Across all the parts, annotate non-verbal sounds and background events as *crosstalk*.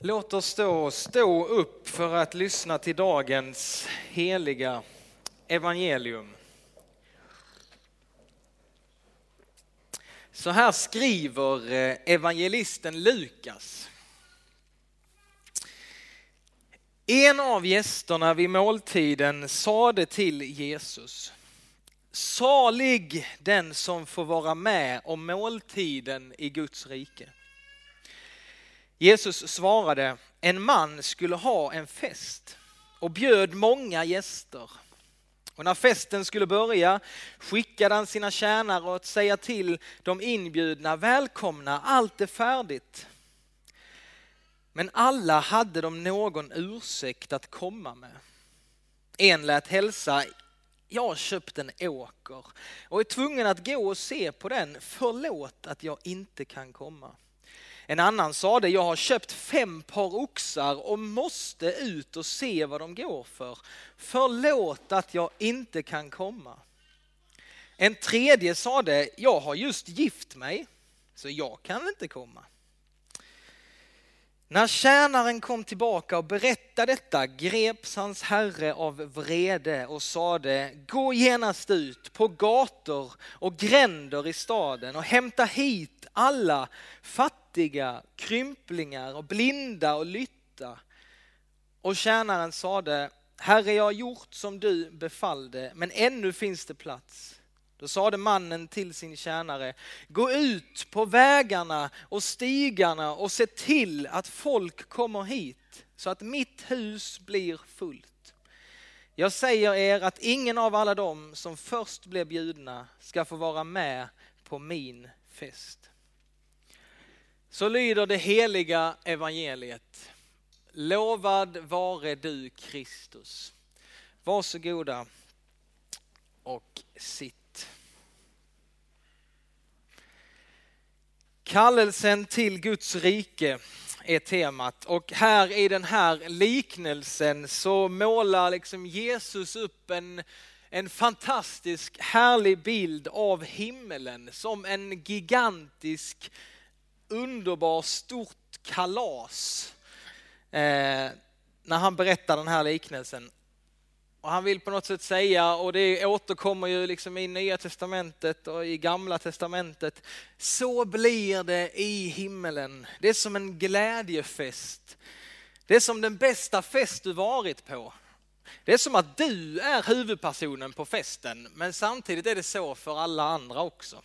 Låt oss då stå upp för att lyssna till dagens heliga evangelium. Så här skriver eh, evangelisten Lukas. En av gästerna vid måltiden sade till Jesus Salig den som får vara med om måltiden i Guds rike. Jesus svarade, en man skulle ha en fest och bjöd många gäster. Och när festen skulle börja skickade han sina tjänare att säga till de inbjudna, välkomna, allt är färdigt. Men alla hade de någon ursäkt att komma med. En lät hälsa, jag har köpt en åker och är tvungen att gå och se på den, förlåt att jag inte kan komma. En annan sade, jag har köpt fem par oxar och måste ut och se vad de går för. Förlåt att jag inte kan komma. En tredje sade, jag har just gift mig, så jag kan inte komma. När tjänaren kom tillbaka och berättade detta greps hans herre av vrede och sade, gå genast ut på gator och gränder i staden och hämta hit alla fattiga, krymplingar och blinda och lytta. Och tjänaren sade, Herre jag har gjort som du befallde, men ännu finns det plats. Då sade mannen till sin tjänare, gå ut på vägarna och stigarna och se till att folk kommer hit så att mitt hus blir fullt. Jag säger er att ingen av alla dem som först blev bjudna ska få vara med på min fest. Så lyder det heliga evangeliet. Lovad vare du Kristus. Varsågoda och sitt. Kallelsen till Guds rike är temat och här i den här liknelsen så målar liksom Jesus upp en, en fantastisk härlig bild av himmelen som en gigantisk underbar stort kalas eh, när han berättar den här liknelsen. Och han vill på något sätt säga, och det återkommer ju liksom i Nya Testamentet och i Gamla Testamentet, så blir det i himmelen. Det är som en glädjefest. Det är som den bästa fest du varit på. Det är som att du är huvudpersonen på festen, men samtidigt är det så för alla andra också.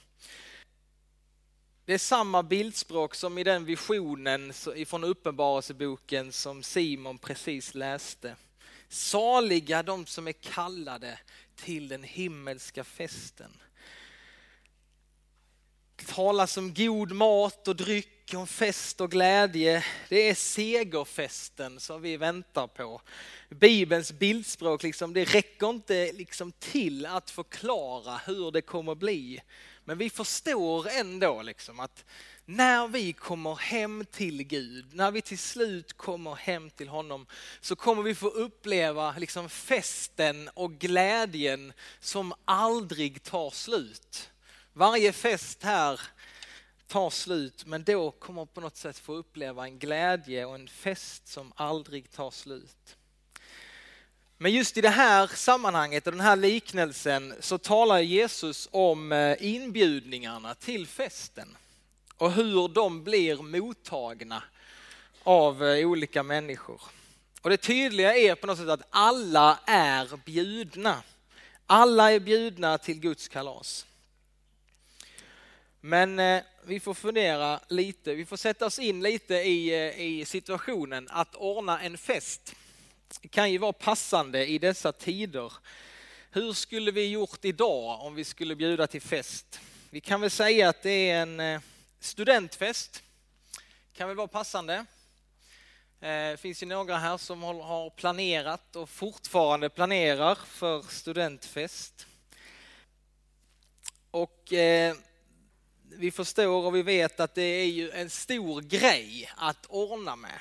Det är samma bildspråk som i den visionen från Uppenbarelseboken som Simon precis läste. Saliga de som är kallade till den himmelska festen. Det talas om god mat och dryck, om fest och glädje. Det är segerfesten som vi väntar på. Bibelns bildspråk liksom, det räcker inte liksom till att förklara hur det kommer bli. Men vi förstår ändå liksom att när vi kommer hem till Gud, när vi till slut kommer hem till honom, så kommer vi få uppleva liksom festen och glädjen som aldrig tar slut. Varje fest här tar slut, men då kommer på något sätt få uppleva en glädje och en fest som aldrig tar slut. Men just i det här sammanhanget och den här liknelsen så talar Jesus om eh, inbjudningarna till festen och hur de blir mottagna av eh, olika människor. Och det tydliga är på något sätt att alla är bjudna. Alla är bjudna till Guds kalas. Men eh, vi får fundera lite, vi får sätta oss in lite i, i situationen att ordna en fest kan ju vara passande i dessa tider. Hur skulle vi gjort idag om vi skulle bjuda till fest? Vi kan väl säga att det är en eh, studentfest. Kan väl vara passande. Eh, det finns ju några här som har planerat och fortfarande planerar för studentfest. Och eh, vi förstår och vi vet att det är ju en stor grej att ordna med.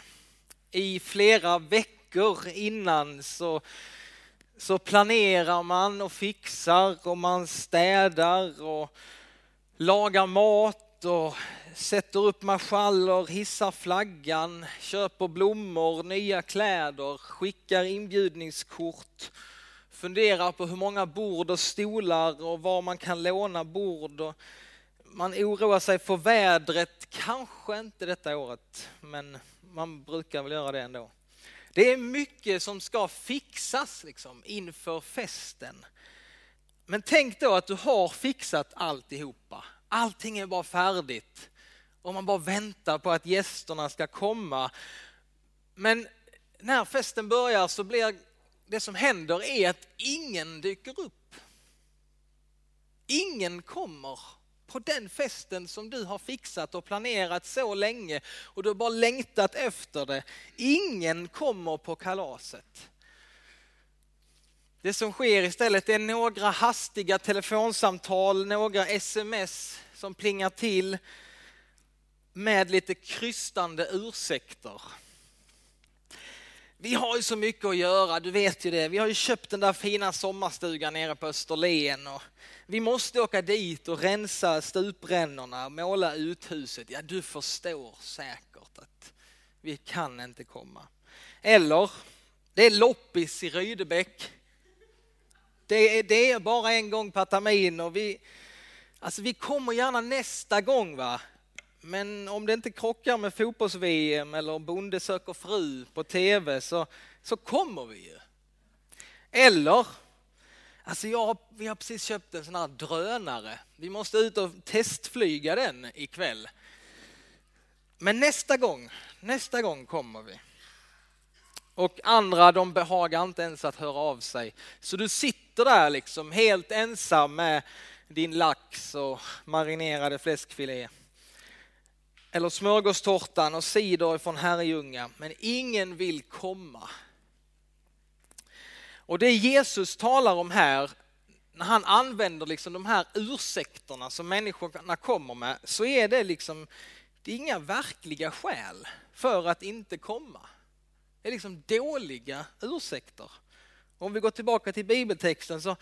I flera veckor veckor innan så, så planerar man och fixar och man städar och lagar mat mat och sätter upp marschaller, hissar flaggan, köper blommor, nya kläder, skickar inbjudningskort, funderar på hur många bord och stolar och var man kan låna bord. Och man oroar sig för vädret, kanske inte detta året, men man brukar väl göra det ändå. Det är mycket som ska fixas liksom, inför festen. Men tänk då att du har fixat alltihopa. Allting är bara färdigt och man bara väntar på att gästerna ska komma. Men när festen börjar så blir det som händer är att ingen dyker upp. Ingen kommer på den festen som du har fixat och planerat så länge och du har bara längtat efter det. Ingen kommer på kalaset. Det som sker istället är några hastiga telefonsamtal, några sms som plingar till med lite krystande ursäkter. Vi har ju så mycket att göra, du vet ju det. Vi har ju köpt den där fina sommarstugan nere på Österlen och vi måste åka dit och rensa stuprännorna, måla uthuset. Ja, du förstår säkert att vi kan inte komma. Eller, det är loppis i Rydebäck. Det är, det är bara en gång per termin och vi, alltså vi kommer gärna nästa gång va. Men om det inte krockar med fotbolls-VM eller Bonde söker fru på tv så, så kommer vi ju. Eller, alltså jag, vi har precis köpt en sån här drönare. Vi måste ut och testflyga den ikväll. Men nästa gång, nästa gång kommer vi. Och andra de behagar inte ens att höra av sig. Så du sitter där liksom helt ensam med din lax och marinerade fläskfilé eller smörgåstårtan och cider från Herrljunga, men ingen vill komma. Och det Jesus talar om här, när han använder liksom de här ursäkterna som människorna kommer med, så är det liksom, det är inga verkliga skäl för att inte komma. Det är liksom dåliga ursäkter. Om vi går tillbaka till bibeltexten så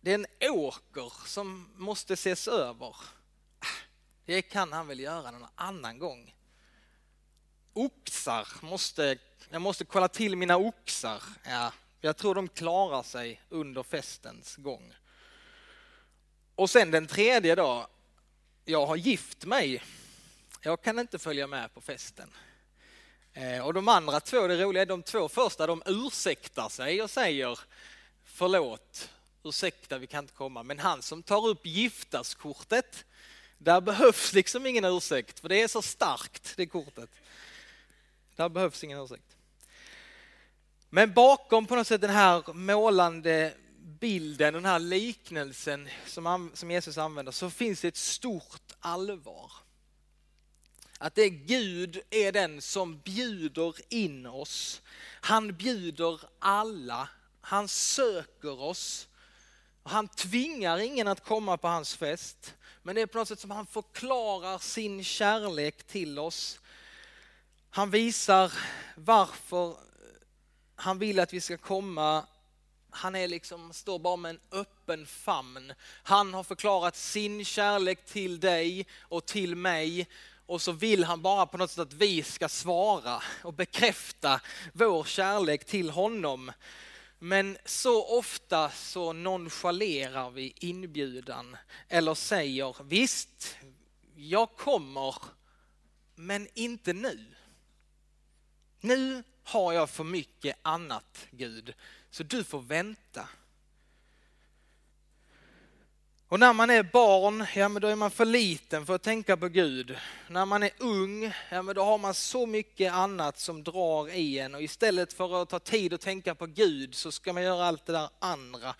det är en åker som måste ses över. Det kan han väl göra någon annan gång. Oxar måste, jag måste kolla till mina oxar. Ja, jag tror de klarar sig under festens gång. Och sen den tredje då, jag har gift mig. Jag kan inte följa med på festen. Eh, och de andra två, det roliga är de två första, de ursäktar sig och säger förlåt, ursäkta vi kan inte komma. Men han som tar upp giftaskortet, där behövs liksom ingen ursäkt, för det är så starkt det kortet. Där behövs ingen ursäkt. Men bakom på något sätt den här målande bilden, den här liknelsen som, som Jesus använder, så finns det ett stort allvar. Att det är Gud är den som bjuder in oss. Han bjuder alla, han söker oss. Han tvingar ingen att komma på hans fest. Men det är på något sätt som han förklarar sin kärlek till oss. Han visar varför han vill att vi ska komma. Han är liksom, står bara med en öppen famn. Han har förklarat sin kärlek till dig och till mig och så vill han bara på något sätt att vi ska svara och bekräfta vår kärlek till honom. Men så ofta så nonchalerar vi inbjudan eller säger visst, jag kommer, men inte nu. Nu har jag för mycket annat Gud, så du får vänta. Och när man är barn, ja men då är man för liten för att tänka på Gud. När man är ung, ja men då har man så mycket annat som drar i en och istället för att ta tid att tänka på Gud så ska man göra allt det där andra.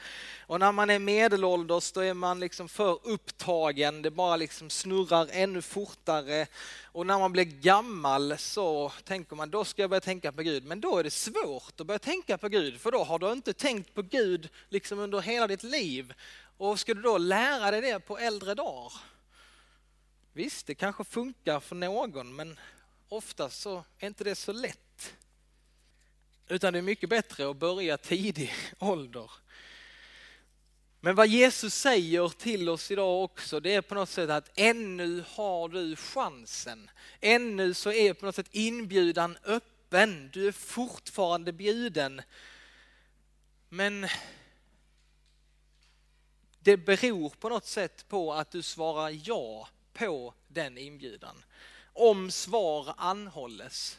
Och när man är medelålders då är man liksom för upptagen, det bara liksom snurrar ännu fortare. Och när man blir gammal så tänker man då ska jag börja tänka på Gud. Men då är det svårt att börja tänka på Gud för då har du inte tänkt på Gud liksom under hela ditt liv. Och ska du då lära dig det på äldre dagar? Visst, det kanske funkar för någon, men oftast så är inte det så lätt. Utan det är mycket bättre att börja tidig *laughs* ålder. Men vad Jesus säger till oss idag också, det är på något sätt att ännu har du chansen. Ännu så är på något sätt inbjudan öppen. Du är fortfarande bjuden. Men det beror på något sätt på att du svarar ja på den inbjudan. Om svar anhålles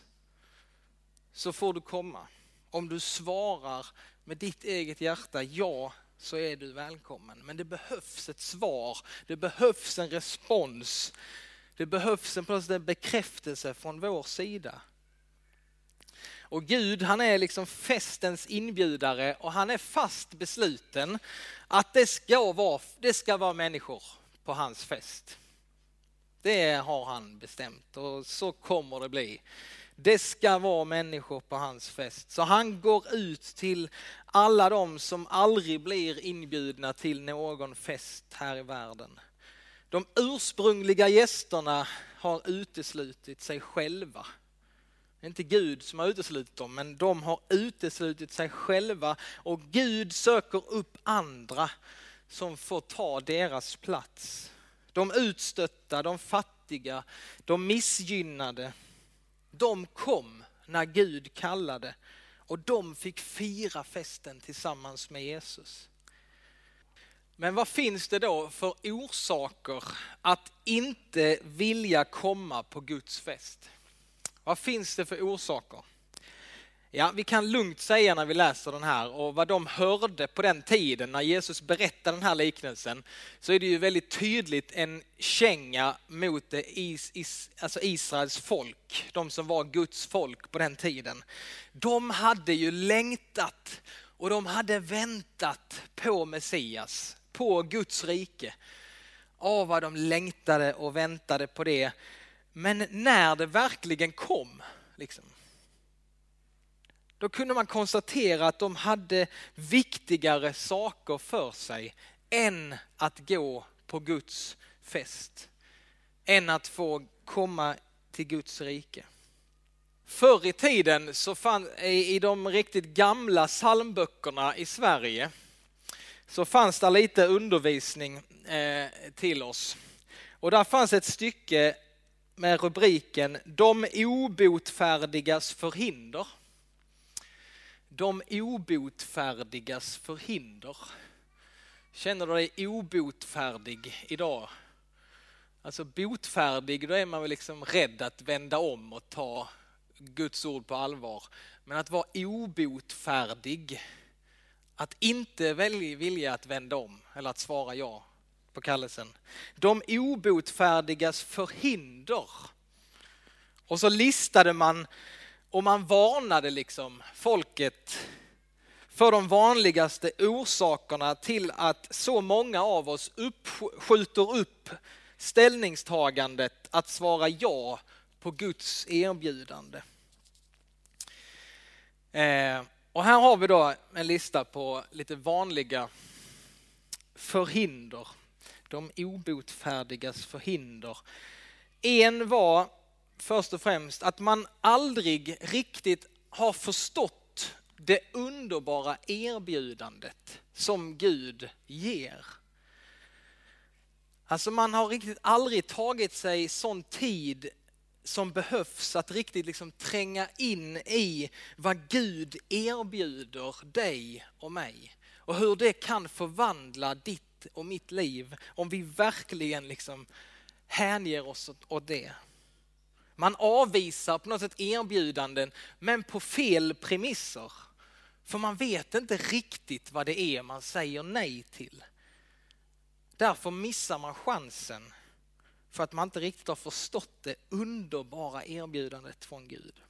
så får du komma. Om du svarar med ditt eget hjärta ja så är du välkommen. Men det behövs ett svar, det behövs en respons, det behövs en, en bekräftelse från vår sida. Och Gud han är liksom festens inbjudare och han är fast besluten att det ska vara, det ska vara människor på hans fest. Det har han bestämt och så kommer det bli. Det ska vara människor på hans fest. Så han går ut till alla de som aldrig blir inbjudna till någon fest här i världen. De ursprungliga gästerna har uteslutit sig själva. Det är inte Gud som har uteslutit dem, men de har uteslutit sig själva och Gud söker upp andra som får ta deras plats. De utstötta, de fattiga, de missgynnade, de kom när Gud kallade och de fick fira festen tillsammans med Jesus. Men vad finns det då för orsaker att inte vilja komma på Guds fest? Vad finns det för orsaker? Ja, vi kan lugnt säga när vi läser den här och vad de hörde på den tiden när Jesus berättade den här liknelsen så är det ju väldigt tydligt en känga mot is, is, alltså Israels folk, de som var Guds folk på den tiden. De hade ju längtat och de hade väntat på Messias, på Guds rike. Åh, vad de längtade och väntade på det. Men när det verkligen kom, liksom, då kunde man konstatera att de hade viktigare saker för sig än att gå på Guds fest. Än att få komma till Guds rike. Förr i tiden så fann, i de riktigt gamla psalmböckerna i Sverige så fanns det lite undervisning eh, till oss. Och där fanns ett stycke med rubriken De obotfärdigas förhinder de obotfärdigas förhinder. Känner du dig obotfärdig idag? Alltså botfärdig, då är man väl liksom rädd att vända om och ta Guds ord på allvar. Men att vara obotfärdig, att inte vilja att vända om eller att svara ja på kallelsen. De obotfärdigas förhinder. Och så listade man och man varnade liksom folket för de vanligaste orsakerna till att så många av oss upp, skjuter upp ställningstagandet att svara ja på Guds erbjudande. Eh, och här har vi då en lista på lite vanliga förhinder. De obotfärdigas förhinder. En var först och främst att man aldrig riktigt har förstått det underbara erbjudandet som Gud ger. Alltså man har riktigt aldrig tagit sig sån tid som behövs att riktigt liksom tränga in i vad Gud erbjuder dig och mig. Och hur det kan förvandla ditt och mitt liv om vi verkligen liksom hänger oss åt det. Man avvisar på något sätt erbjudanden men på fel premisser. För man vet inte riktigt vad det är man säger nej till. Därför missar man chansen för att man inte riktigt har förstått det underbara erbjudandet från Gud.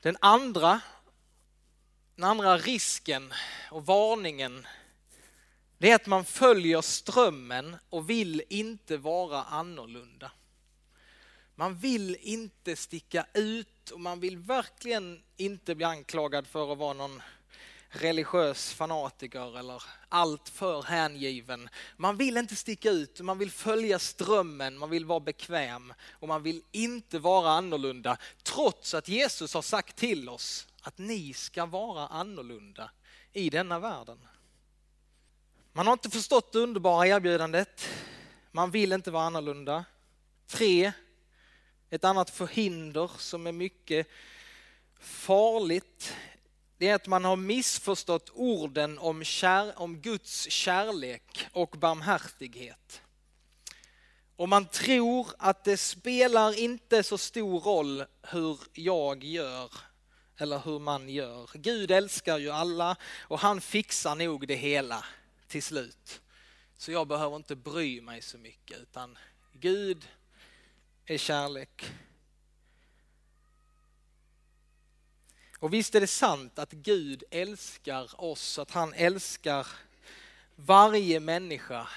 Den andra, den andra risken och varningen det är att man följer strömmen och vill inte vara annorlunda. Man vill inte sticka ut och man vill verkligen inte bli anklagad för att vara någon religiös fanatiker eller alltför hängiven. Man vill inte sticka ut, man vill följa strömmen, man vill vara bekväm och man vill inte vara annorlunda trots att Jesus har sagt till oss att ni ska vara annorlunda i denna världen. Man har inte förstått det underbara erbjudandet. Man vill inte vara annorlunda. Tre, ett annat förhinder som är mycket farligt, det är att man har missförstått orden om, kär, om Guds kärlek och barmhärtighet. Och man tror att det spelar inte så stor roll hur jag gör eller hur man gör. Gud älskar ju alla och han fixar nog det hela till slut. Så jag behöver inte bry mig så mycket utan Gud är kärlek. Och visst är det sant att Gud älskar oss, att han älskar varje människa.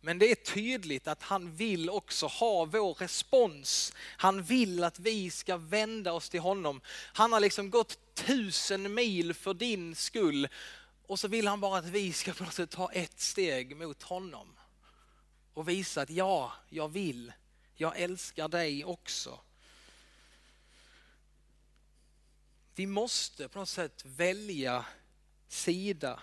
Men det är tydligt att han vill också ha vår respons. Han vill att vi ska vända oss till honom. Han har liksom gått tusen mil för din skull och så vill han bara att vi ska på något sätt ta ett steg mot honom. Och visa att ja, jag vill. Jag älskar dig också. Vi måste på något sätt välja sida.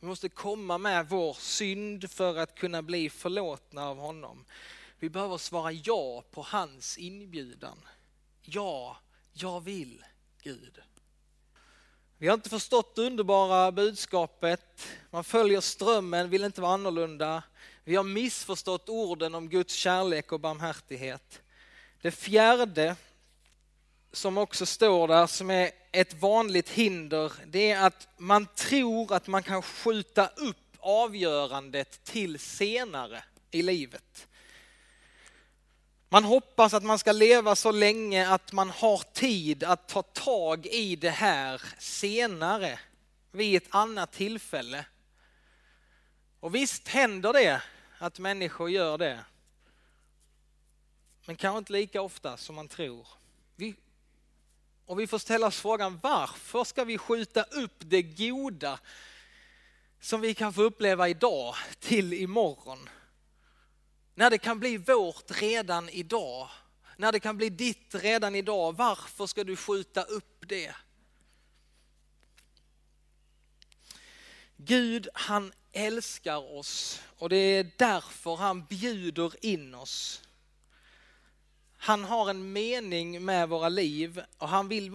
Vi måste komma med vår synd för att kunna bli förlåtna av honom. Vi behöver svara ja på hans inbjudan. Ja, jag vill Gud. Vi har inte förstått det underbara budskapet. Man följer strömmen, vill inte vara annorlunda. Vi har missförstått orden om Guds kärlek och barmhärtighet. Det fjärde som också står där, som är ett vanligt hinder, det är att man tror att man kan skjuta upp avgörandet till senare i livet. Man hoppas att man ska leva så länge att man har tid att ta tag i det här senare, vid ett annat tillfälle. Och visst händer det att människor gör det. Men kanske inte lika ofta som man tror. Vi, och vi får ställa oss frågan varför ska vi skjuta upp det goda som vi kan få uppleva idag till imorgon? När det kan bli vårt redan idag. När det kan bli ditt redan idag. Varför ska du skjuta upp det? Gud han älskar oss och det är därför han bjuder in oss. Han har en mening med våra liv och han vill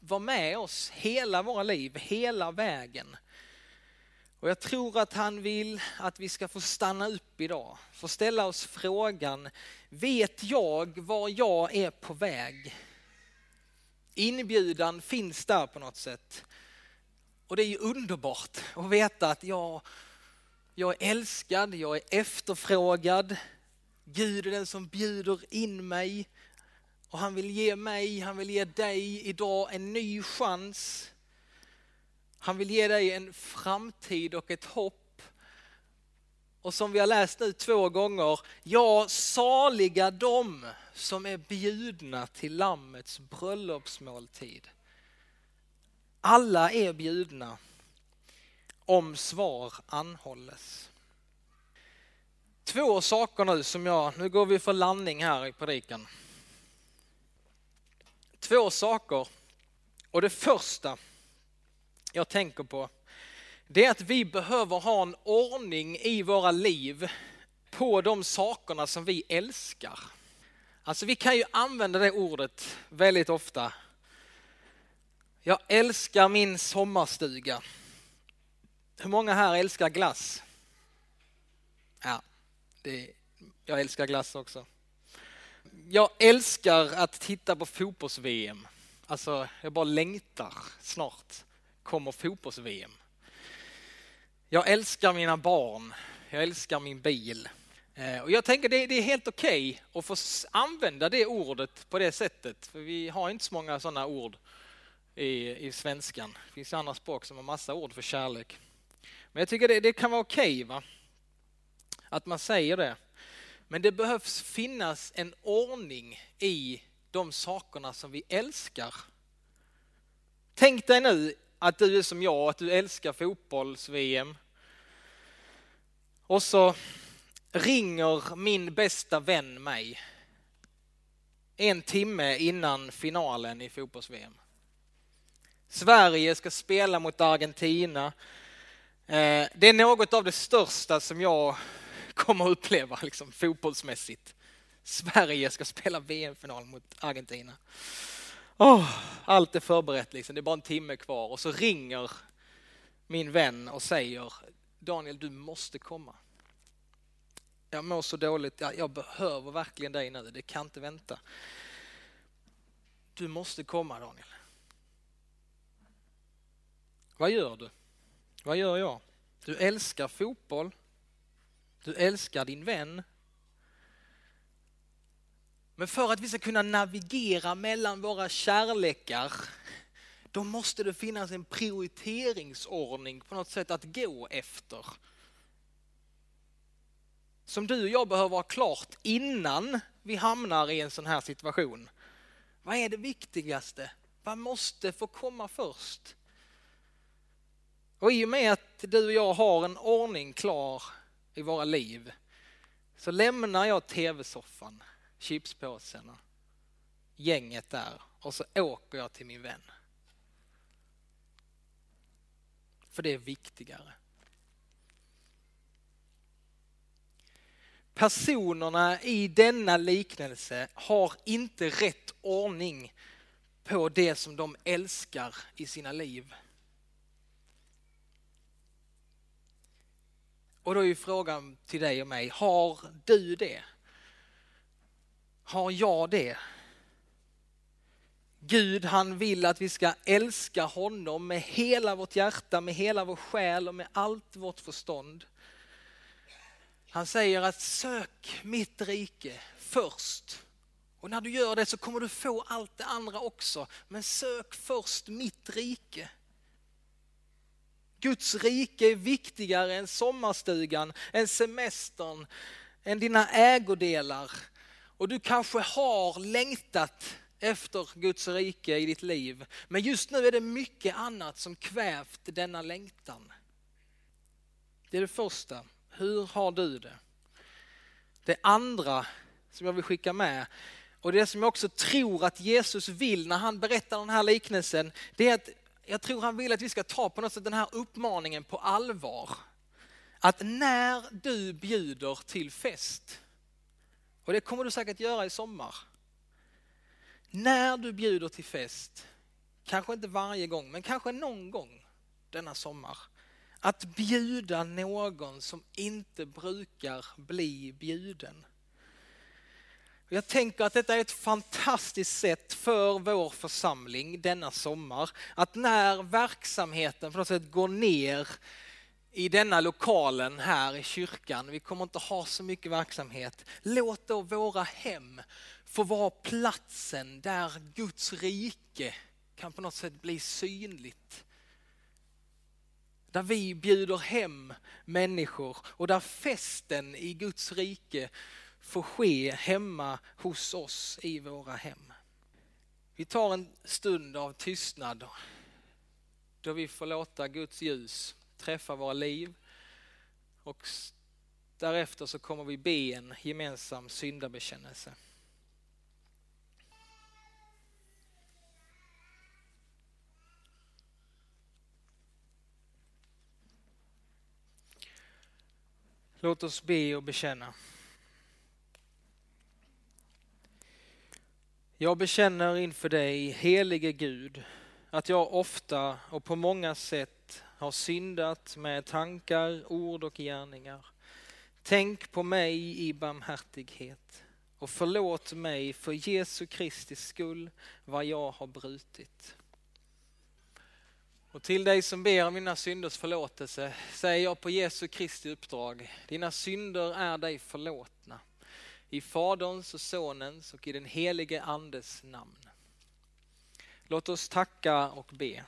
vara med oss hela våra liv, hela vägen. Och jag tror att han vill att vi ska få stanna upp idag, få ställa oss frågan, vet jag var jag är på väg? Inbjudan finns där på något sätt. Och det är ju underbart att veta att jag, jag är älskad, jag är efterfrågad. Gud är den som bjuder in mig. Och han vill ge mig, han vill ge dig idag en ny chans han vill ge dig en framtid och ett hopp. Och som vi har läst nu två gånger, ja, saliga de som är bjudna till Lammets bröllopsmåltid. Alla är bjudna om svar anhålles. Två saker nu som jag, nu går vi för landning här i predikan. Två saker. Och det första jag tänker på, det är att vi behöver ha en ordning i våra liv på de sakerna som vi älskar. Alltså vi kan ju använda det ordet väldigt ofta. Jag älskar min sommarstuga. Hur många här älskar glass? Ja, det, jag älskar glass också. Jag älskar att titta på fotbolls-VM. Alltså, jag bara längtar snart kommer fotbolls-VM. Jag älskar mina barn, jag älskar min bil. Eh, och jag tänker det, är helt okej okay att få använda det ordet på det sättet, för vi har inte så många sådana ord i, i svenskan. Det finns andra språk som har massa ord för kärlek. Men jag tycker det, det kan vara okej okay, att man säger det. Men det behövs finnas en ordning i de sakerna som vi älskar. Tänk dig nu att du är som jag, att du älskar fotbolls-VM. Och så ringer min bästa vän mig en timme innan finalen i fotbolls-VM. Sverige ska spela mot Argentina. Eh, det är något av det största som jag kommer att uppleva liksom, fotbollsmässigt. Sverige ska spela VM-final mot Argentina. Oh, allt är förberett, liksom. det är bara en timme kvar och så ringer min vän och säger Daniel, du måste komma. Jag mår så dåligt, jag, jag behöver verkligen dig nu, det kan inte vänta. Du måste komma Daniel. Vad gör du? Vad gör jag? Du älskar fotboll. Du älskar din vän. Men för att vi ska kunna navigera mellan våra kärlekar då måste det finnas en prioriteringsordning på något sätt att gå efter. Som du och jag behöver ha klart innan vi hamnar i en sån här situation. Vad är det viktigaste? Vad måste få komma först? Och i och med att du och jag har en ordning klar i våra liv så lämnar jag tv-soffan, chipspåsen, gänget där och så åker jag till min vän. För det är viktigare. Personerna i denna liknelse har inte rätt ordning på det som de älskar i sina liv. Och då är ju frågan till dig och mig, har du det? Har jag det? Gud han vill att vi ska älska honom med hela vårt hjärta, med hela vår själ och med allt vårt förstånd. Han säger att sök mitt rike först. Och när du gör det så kommer du få allt det andra också. Men sök först mitt rike. Guds rike är viktigare än sommarstugan, än semestern, än dina ägodelar. Och du kanske har längtat efter Guds rike i ditt liv. Men just nu är det mycket annat som kvävt denna längtan. Det är det första. Hur har du det? Det andra som jag vill skicka med och det som jag också tror att Jesus vill när han berättar den här liknelsen, det är att jag tror han vill att vi ska ta på något sätt den här uppmaningen på allvar. Att när du bjuder till fest, och det kommer du säkert göra i sommar. När du bjuder till fest, kanske inte varje gång, men kanske någon gång denna sommar. Att bjuda någon som inte brukar bli bjuden. Jag tänker att detta är ett fantastiskt sätt för vår församling denna sommar. Att när verksamheten på något sätt går ner i denna lokalen här i kyrkan, vi kommer inte ha så mycket verksamhet. Låt då våra hem få vara platsen där Guds rike kan på något sätt bli synligt. Där vi bjuder hem människor och där festen i Guds rike får ske hemma hos oss i våra hem. Vi tar en stund av tystnad då vi får låta Guds ljus träffa våra liv och därefter så kommer vi be en gemensam syndabekännelse. Låt oss be och bekänna. Jag bekänner inför dig, helige Gud, att jag ofta och på många sätt har syndat med tankar, ord och gärningar. Tänk på mig i barmhärtighet och förlåt mig för Jesu Kristi skull vad jag har brutit. Och till dig som ber om mina synders förlåtelse säger jag på Jesu Kristi uppdrag, dina synder är dig förlåtna. I Faderns och Sonens och i den helige Andes namn. Låt oss tacka och be.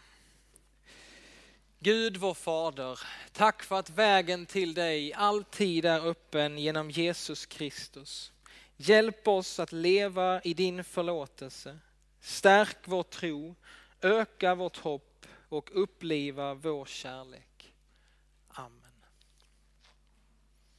Gud vår Fader, tack för att vägen till dig alltid är öppen genom Jesus Kristus. Hjälp oss att leva i din förlåtelse. Stärk vår tro, öka vårt hopp och uppliva vår kärlek.